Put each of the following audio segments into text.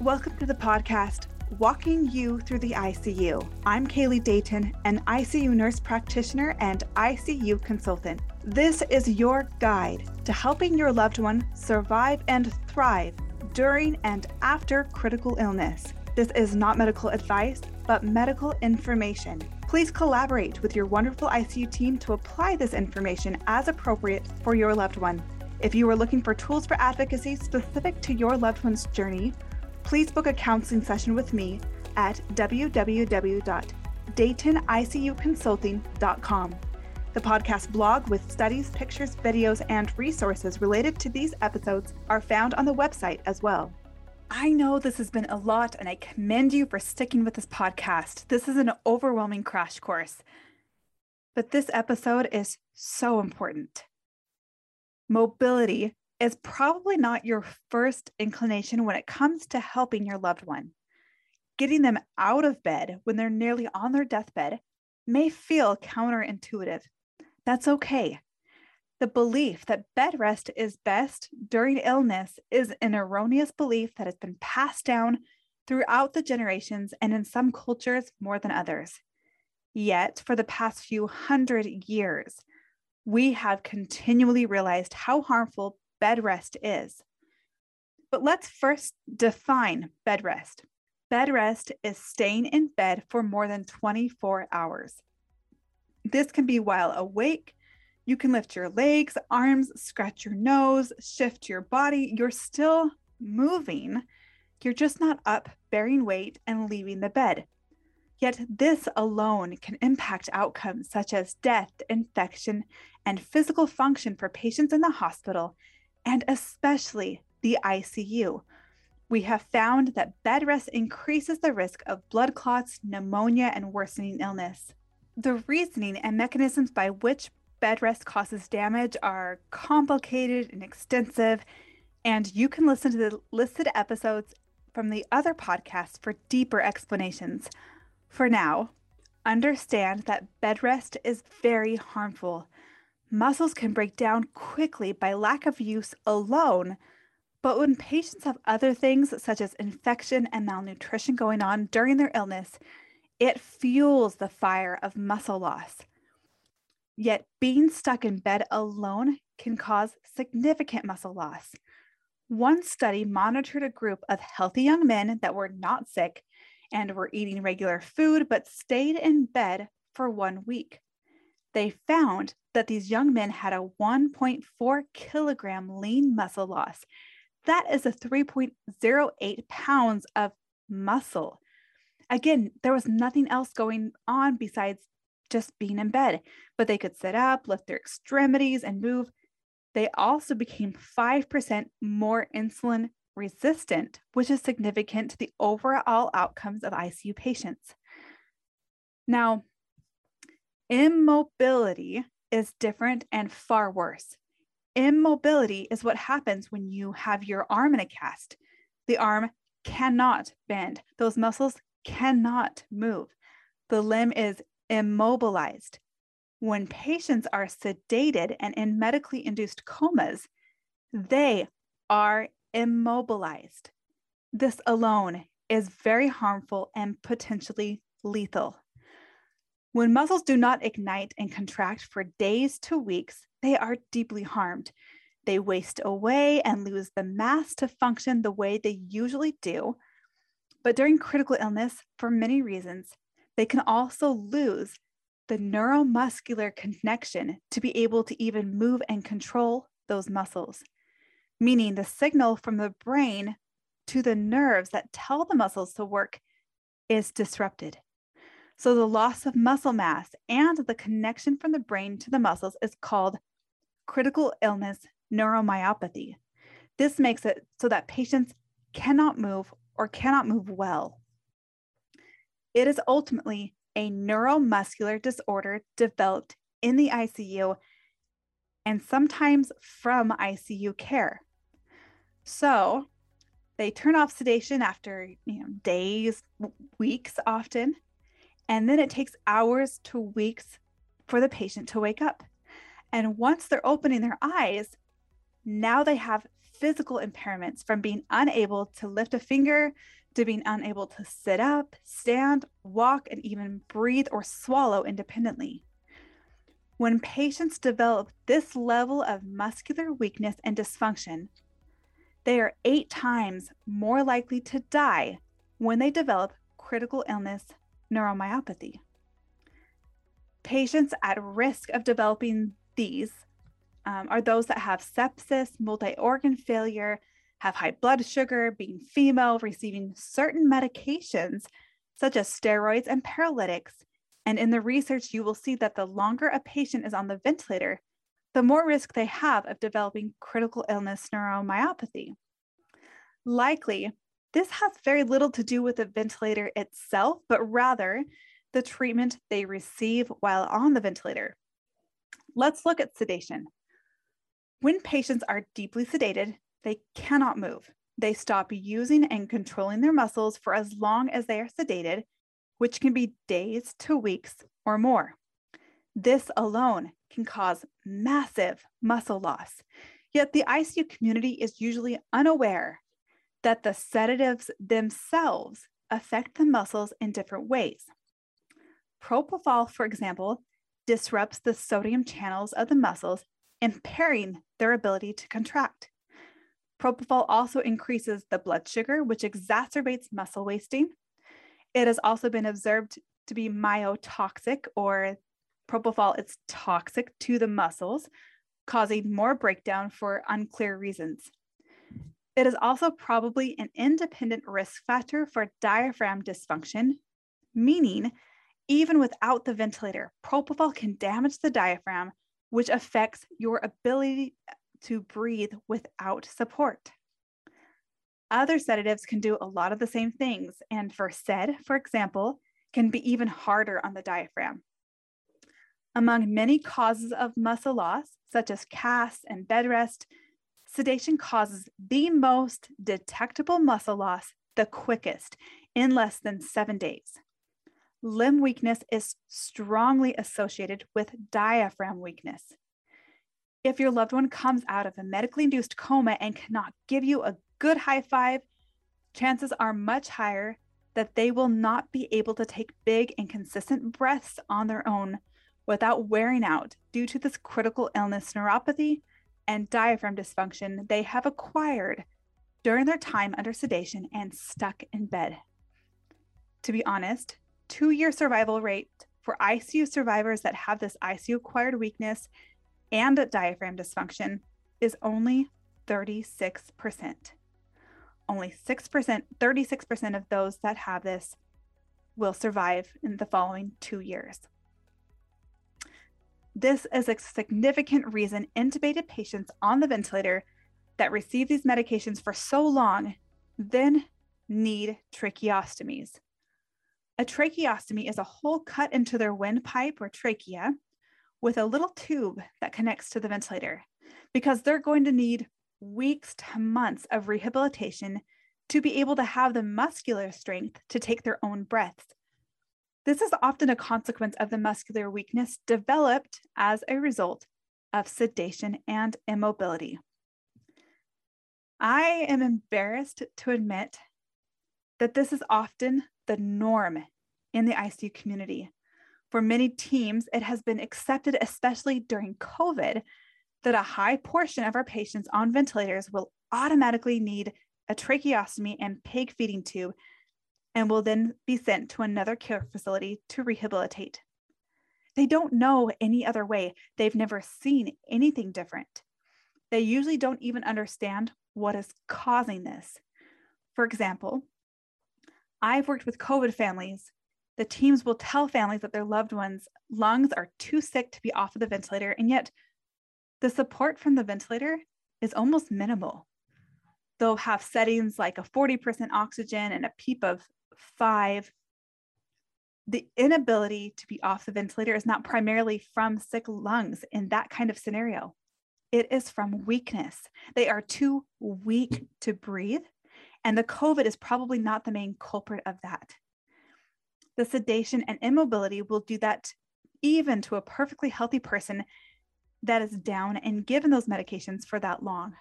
Welcome to the podcast, Walking You Through the ICU. I'm Kaylee Dayton, an ICU nurse practitioner and ICU consultant. This is your guide to helping your loved one survive and thrive during and after critical illness. This is not medical advice, but medical information. Please collaborate with your wonderful ICU team to apply this information as appropriate for your loved one. If you are looking for tools for advocacy specific to your loved one's journey, please book a counseling session with me at www.daytonicuconsulting.com. The podcast blog with studies, pictures, videos, and resources related to these episodes are found on the website as well. I know this has been a lot, and I commend you for sticking with this podcast. This is an overwhelming crash course. But this episode is so important. Mobility is probably not your first inclination when it comes to helping your loved one. Getting them out of bed when they're nearly on their deathbed may feel counterintuitive. That's okay. The belief that bed rest is best during illness is an erroneous belief that has been passed down throughout the generations and in some cultures more than others. Yet, for the past few hundred years, we have continually realized how harmful bed rest is. But let's first define bed rest. Bed rest is staying in bed for more than 24 hours. This can be while awake, you can lift your legs, arms, scratch your nose, shift your body. You're still moving. You're just not up, bearing weight, and leaving the bed. Yet, this alone can impact outcomes such as death, infection, and physical function for patients in the hospital, and especially the ICU. We have found that bed rest increases the risk of blood clots, pneumonia, and worsening illness. The reasoning and mechanisms by which bed rest causes damage are complicated and extensive, and you can listen to the listed episodes from the other podcasts for deeper explanations. For now, understand that bed rest is very harmful. Muscles can break down quickly by lack of use alone, but when patients have other things such as infection and malnutrition going on during their illness, it fuels the fire of muscle loss. Yet being stuck in bed alone can cause significant muscle loss. One study monitored a group of healthy young men that were not sick and were eating regular food but stayed in bed for one week. They found that these young men had a 1.4 kilogram lean muscle loss. That is a 3.08 pounds of muscle. Again, there was nothing else going on besides just being in bed, but they could sit up, lift their extremities, and move. They also became 5% more insulin resistant, which is significant to the overall outcomes of ICU patients. Now, immobility is different and far worse. Immobility is what happens when you have your arm in a cast. The arm cannot bend, those muscles cannot move. The limb is immobilized. When patients are sedated and in medically induced comas, they are immobilized. This alone is very harmful and potentially lethal. When muscles do not ignite and contract for days to weeks, they are deeply harmed. They waste away and lose the mass to function the way they usually do. But during critical illness, for many reasons, they can also lose the neuromuscular connection to be able to even move and control those muscles, meaning the signal from the brain to the nerves that tell the muscles to work is disrupted. So, the loss of muscle mass and the connection from the brain to the muscles is called critical illness neuromyopathy. This makes it so that patients cannot move or cannot move well. It is ultimately a neuromuscular disorder developed in the ICU and sometimes from ICU care. So they turn off sedation after you know, days, weeks often, and then it takes hours to weeks for the patient to wake up. And once they're opening their eyes, now they have physical impairments from being unable to lift a finger to being unable to sit up, stand, walk, and even breathe or swallow independently. When patients develop this level of muscular weakness and dysfunction, they are eight times more likely to die when they develop critical illness neuromyopathy. Patients at risk of developing these um, are those that have sepsis, multi organ failure, have high blood sugar, being female, receiving certain medications such as steroids and paralytics. And in the research, you will see that the longer a patient is on the ventilator, the more risk they have of developing critical illness neuromyopathy. Likely, this has very little to do with the ventilator itself, but rather the treatment they receive while on the ventilator. Let's look at sedation. When patients are deeply sedated, they cannot move. They stop using and controlling their muscles for as long as they are sedated, which can be days to weeks or more. This alone can cause massive muscle loss. Yet the ICU community is usually unaware that the sedatives themselves affect the muscles in different ways. Propofol, for example, disrupts the sodium channels of the muscles, impairing their ability to contract. Propofol also increases the blood sugar, which exacerbates muscle wasting. It has also been observed to be myotoxic, or propofol is toxic to the muscles, causing more breakdown for unclear reasons. It is also probably an independent risk factor for diaphragm dysfunction, meaning even without the ventilator, propofol can damage the diaphragm, which affects your ability to breathe without support. Other sedatives can do a lot of the same things, and Versed, for example, can be even harder on the diaphragm. Among many causes of muscle loss, such as casts and bed rest, sedation causes the most detectable muscle loss the quickest in less than seven days. Limb weakness is strongly associated with diaphragm weakness. If your loved one comes out of a medically induced coma and cannot give you a good high five, chances are much higher that they will not be able to take big and consistent breaths on their own without wearing out due to this critical illness neuropathy and diaphragm dysfunction they have acquired during their time under sedation and stuck in bed. To be honest, two year survival rate for ICU survivors that have this ICU acquired weakness and diaphragm dysfunction is only 36%. Only 6%, 36% of those that have this will survive in the following two years. This is a significant reason intubated patients on the ventilator that receive these medications for so long then need tracheostomies. A tracheostomy is a hole cut into their windpipe or trachea with a little tube that connects to the ventilator because they're going to need weeks to months of rehabilitation to be able to have the muscular strength to take their own breaths. This is often a consequence of the muscular weakness developed as a result of sedation and immobility. I am embarrassed to admit that this is often the norm in the ICU community. For many teams, it has been accepted, especially during COVID, that a high portion of our patients on ventilators will automatically need a tracheostomy and PEG feeding tube and will then be sent to another care facility to rehabilitate. They don't know any other way. They've never seen anything different. They usually don't even understand what is causing this. For example, I've worked with COVID families the teams will tell families that their loved ones' lungs are too sick to be off of the ventilator, and yet the support from the ventilator is almost minimal. They'll have settings like a 40% oxygen and a PEEP of five. The inability to be off the ventilator is not primarily from sick lungs in that kind of scenario. It is from weakness. They are too weak to breathe, and the COVID is probably not the main culprit of that the sedation and immobility will do that even to a perfectly healthy person that is down and given those medications for that long.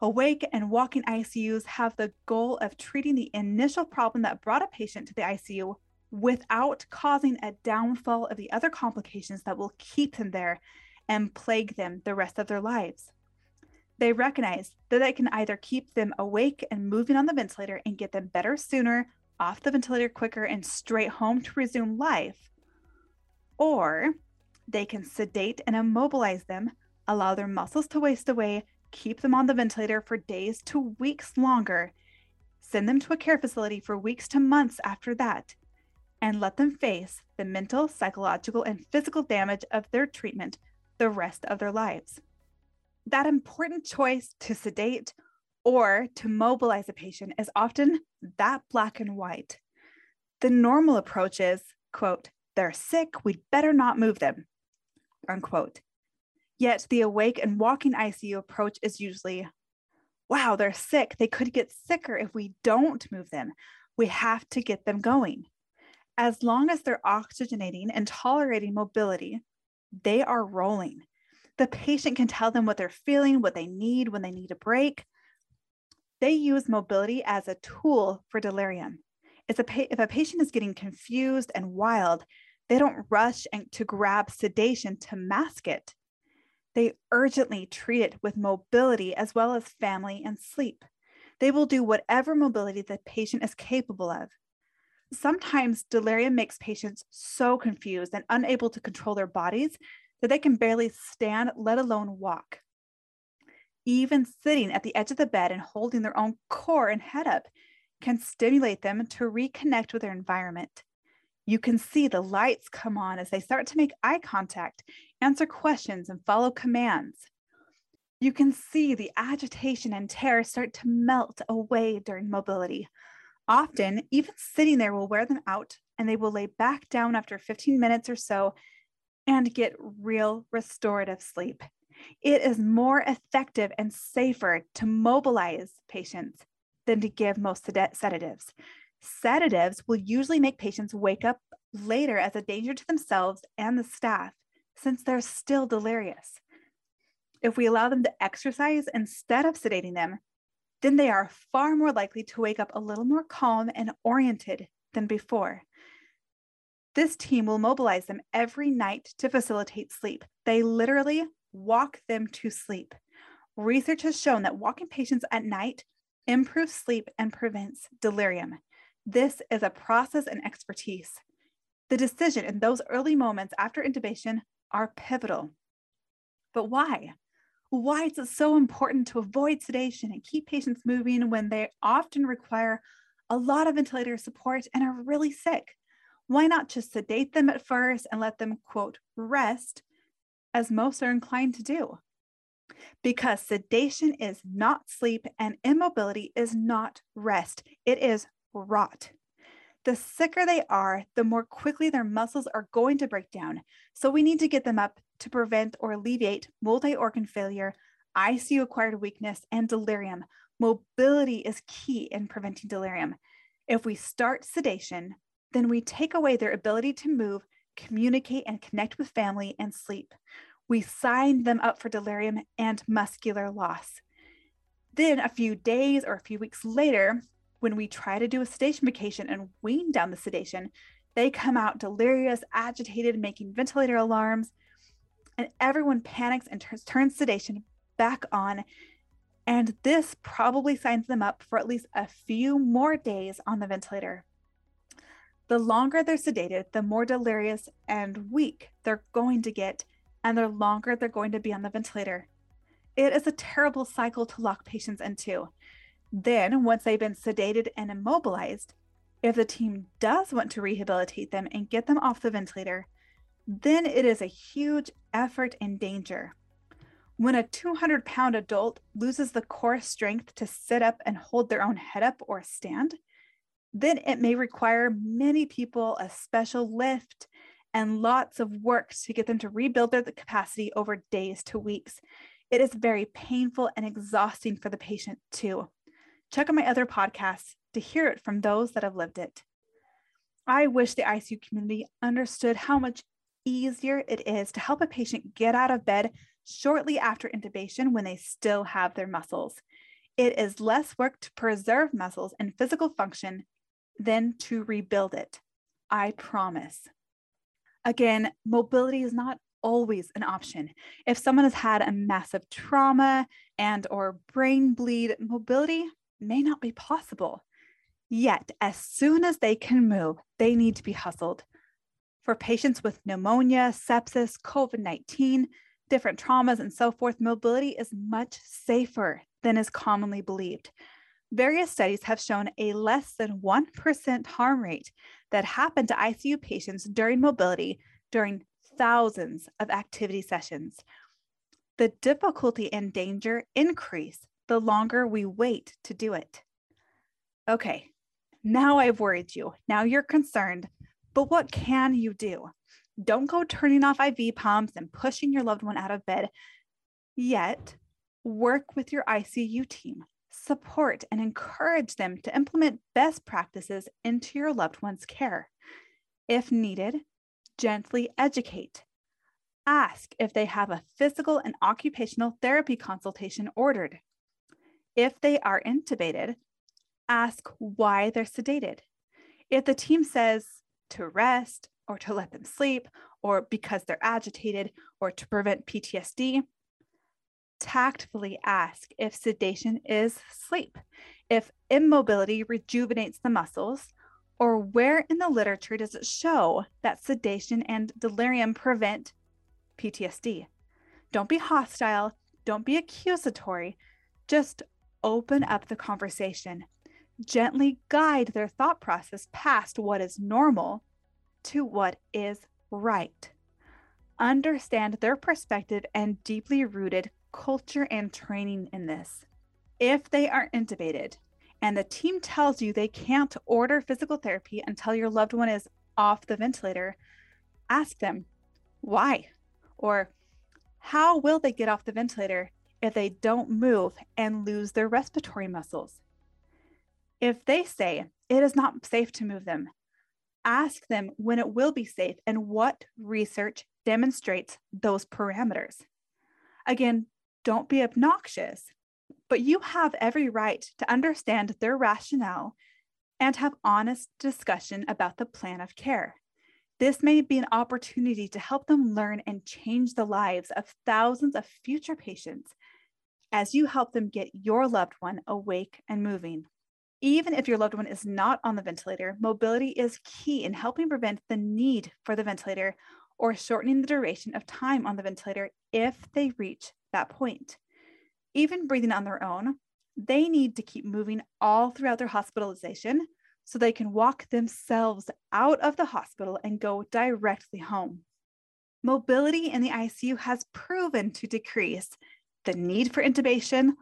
Awake and walking ICUs have the goal of treating the initial problem that brought a patient to the ICU without causing a downfall of the other complications that will keep them there and plague them the rest of their lives. They recognize that they can either keep them awake and moving on the ventilator and get them better sooner, off the ventilator quicker, and straight home to resume life, or they can sedate and immobilize them, allow their muscles to waste away, keep them on the ventilator for days to weeks longer, send them to a care facility for weeks to months after that, and let them face the mental, psychological, and physical damage of their treatment the rest of their lives. That important choice to sedate or to mobilize a patient is often that black and white. The normal approach is, quote, they're sick, we'd better not move them, unquote. Yet the awake and walking ICU approach is usually, wow, they're sick. They could get sicker if we don't move them. We have to get them going. As long as they're oxygenating and tolerating mobility, they are rolling. The patient can tell them what they're feeling, what they need when they need a break. They use mobility as a tool for delirium. If a, pa- if a patient is getting confused and wild, they don't rush and to grab sedation to mask it. They urgently treat it with mobility as well as family and sleep. They will do whatever mobility the patient is capable of. Sometimes delirium makes patients so confused and unable to control their bodies that they can barely stand, let alone walk. Even sitting at the edge of the bed and holding their own core and head up can stimulate them to reconnect with their environment. You can see the lights come on as they start to make eye contact, answer questions, and follow commands. You can see the agitation and terror start to melt away during mobility. Often, even sitting there will wear them out and they will lay back down after 15 minutes or so and get real restorative sleep. It is more effective and safer to mobilize patients than to give most sedatives. Sedatives will usually make patients wake up later as a danger to themselves and the staff since they're still delirious. If we allow them to exercise instead of sedating them, then they are far more likely to wake up a little more calm and oriented than before. This team will mobilize them every night to facilitate sleep. They literally walk them to sleep. Research has shown that walking patients at night improves sleep and prevents delirium. This is a process and expertise. The decision in those early moments after intubation are pivotal. But why? Why is it so important to avoid sedation and keep patients moving when they often require a lot of ventilator support and are really sick? Why not just sedate them at first and let them, quote, rest, as most are inclined to do? Because sedation is not sleep and immobility is not rest, it is rot. The sicker they are, the more quickly their muscles are going to break down. So we need to get them up to prevent or alleviate multi organ failure, ICU acquired weakness, and delirium. Mobility is key in preventing delirium. If we start sedation, then we take away their ability to move, communicate, and connect with family and sleep. We sign them up for delirium and muscular loss. Then, a few days or a few weeks later, when we try to do a sedation vacation and wean down the sedation, they come out delirious, agitated, making ventilator alarms, and everyone panics and turns, turns sedation back on. And this probably signs them up for at least a few more days on the ventilator. The longer they're sedated, the more delirious and weak they're going to get, and the longer they're going to be on the ventilator. It is a terrible cycle to lock patients into. Then, once they've been sedated and immobilized, if the team does want to rehabilitate them and get them off the ventilator, then it is a huge effort and danger. When a 200 pound adult loses the core strength to sit up and hold their own head up or stand, then it may require many people a special lift and lots of work to get them to rebuild their capacity over days to weeks. It is very painful and exhausting for the patient, too. Check out my other podcasts to hear it from those that have lived it. I wish the ICU community understood how much easier it is to help a patient get out of bed shortly after intubation when they still have their muscles. It is less work to preserve muscles and physical function than to rebuild it. I promise. Again, mobility is not always an option. If someone has had a massive trauma and or brain bleed, mobility may not be possible. Yet, as soon as they can move, they need to be hustled. For patients with pneumonia, sepsis, COVID 19, different traumas, and so forth, mobility is much safer than is commonly believed. Various studies have shown a less than 1% harm rate that happened to ICU patients during mobility during thousands of activity sessions. The difficulty and danger increase the longer we wait to do it. Okay, now I've worried you. Now you're concerned, but what can you do? Don't go turning off IV pumps and pushing your loved one out of bed. Yet, work with your ICU team. Support and encourage them to implement best practices into your loved one's care. If needed, gently educate. Ask if they have a physical and occupational therapy consultation ordered. If they are intubated, ask why they're sedated. If the team says to rest or to let them sleep or because they're agitated or to prevent PTSD, tactfully ask if sedation is sleep, if immobility rejuvenates the muscles, or where in the literature does it show that sedation and delirium prevent PTSD? Don't be hostile, don't be accusatory, just open up the conversation. Gently guide their thought process past what is normal to what is right. Understand their perspective and deeply rooted culture and training in this. If they are intubated, and the team tells you they can't order physical therapy until your loved one is off the ventilator, ask them why or how will they get off the ventilator if they don't move and lose their respiratory muscles? If they say it is not safe to move them, ask them when it will be safe and what research demonstrates those parameters. Again, don't be obnoxious but you have every right to understand their rationale and have honest discussion about the plan of care. This may be an opportunity to help them learn and change the lives of thousands of future patients as you help them get your loved one awake and moving. Even if your loved one is not on the ventilator, mobility is key in helping prevent the need for the ventilator or shortening the duration of time on the ventilator if they reach that point even breathing on their own, they need to keep moving all throughout their hospitalization so they can walk themselves out of the hospital and go directly home. Mobility in the ICU has proven to decrease the need for intubation,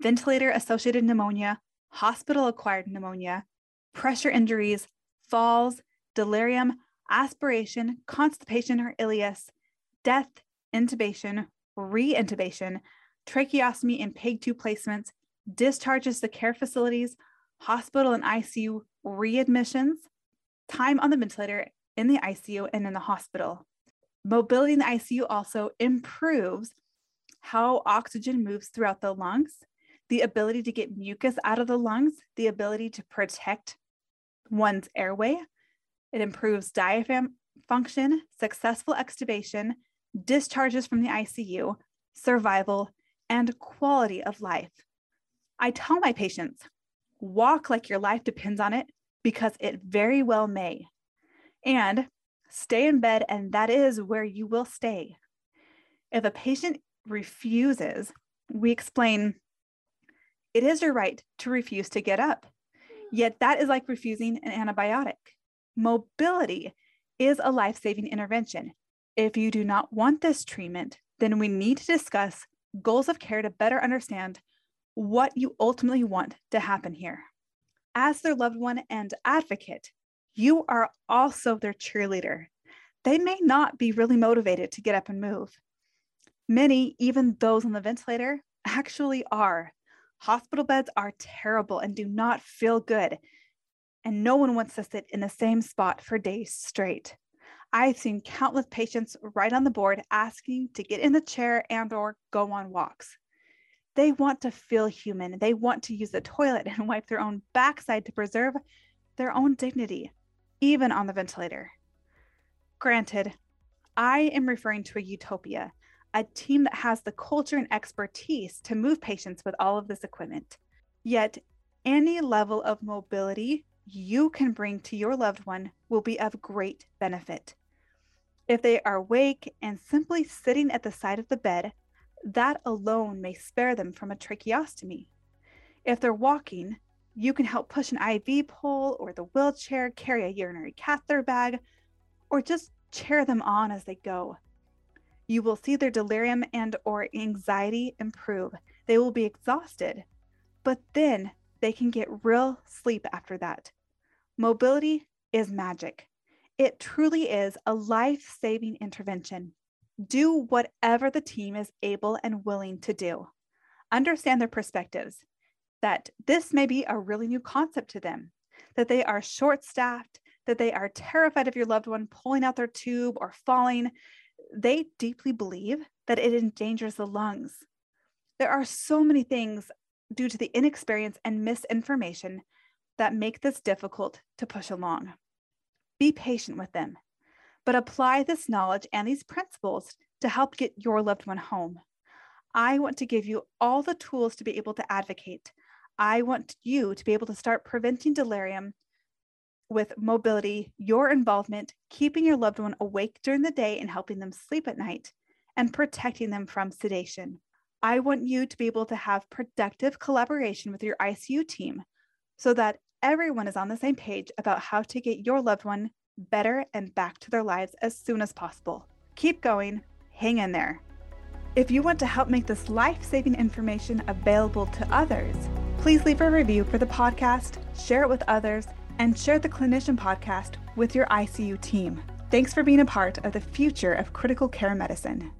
ventilator associated pneumonia, hospital acquired pneumonia, pressure injuries, falls, delirium, aspiration, constipation or ileus, death, intubation, re intubation, tracheostomy and PEG tube placements, discharges to care facilities, hospital and ICU readmissions, time on the ventilator in the ICU and in the hospital. Mobility in the ICU also improves how oxygen moves throughout the lungs, the ability to get mucus out of the lungs, the ability to protect one's airway. It improves diaphragm function, successful extubation, discharges from the ICU, survival, and quality of life. I tell my patients, walk like your life depends on it because it very well may. And stay in bed, and that is where you will stay. If a patient refuses, we explain it is your right to refuse to get up. Yet that is like refusing an antibiotic. Mobility is a life saving intervention. If you do not want this treatment, then we need to discuss goals of care to better understand what you ultimately want to happen here. As their loved one and advocate, you are also their cheerleader. They may not be really motivated to get up and move. Many, even those on the ventilator, actually are. Hospital beds are terrible and do not feel good. And no one wants to sit in the same spot for days straight. I've seen countless patients write on the board asking to get in the chair and or go on walks. They want to feel human. They want to use the toilet and wipe their own backside to preserve their own dignity, even on the ventilator. Granted, I am referring to a utopia, a team that has the culture and expertise to move patients with all of this equipment. Yet, any level of mobility you can bring to your loved one will be of great benefit. If they are awake and simply sitting at the side of the bed, that alone may spare them from a tracheostomy. If they're walking, you can help push an IV pole or the wheelchair, carry a urinary catheter bag, or just cheer them on as they go. You will see their delirium and or anxiety improve. They will be exhausted, but then they can get real sleep after that. Mobility is magic. It truly is a life saving intervention. Do whatever the team is able and willing to do. Understand their perspectives, that this may be a really new concept to them, that they are short staffed, that they are terrified of your loved one pulling out their tube or falling. They deeply believe that it endangers the lungs. There are so many things due to the inexperience and misinformation that make this difficult to push along. Be patient with them, but apply this knowledge and these principles to help get your loved one home. I want to give you all the tools to be able to advocate. I want you to be able to start preventing delirium with mobility, your involvement, keeping your loved one awake during the day and helping them sleep at night, and protecting them from sedation. I want you to be able to have productive collaboration with your ICU team so that everyone is on the same page about how to get your loved one better and back to their lives as soon as possible. Keep going, hang in there. If you want to help make this life saving information available to others, please leave a review for the podcast, share it with others, and share the Clinician Podcast with your ICU team. Thanks for being a part of the future of critical care medicine.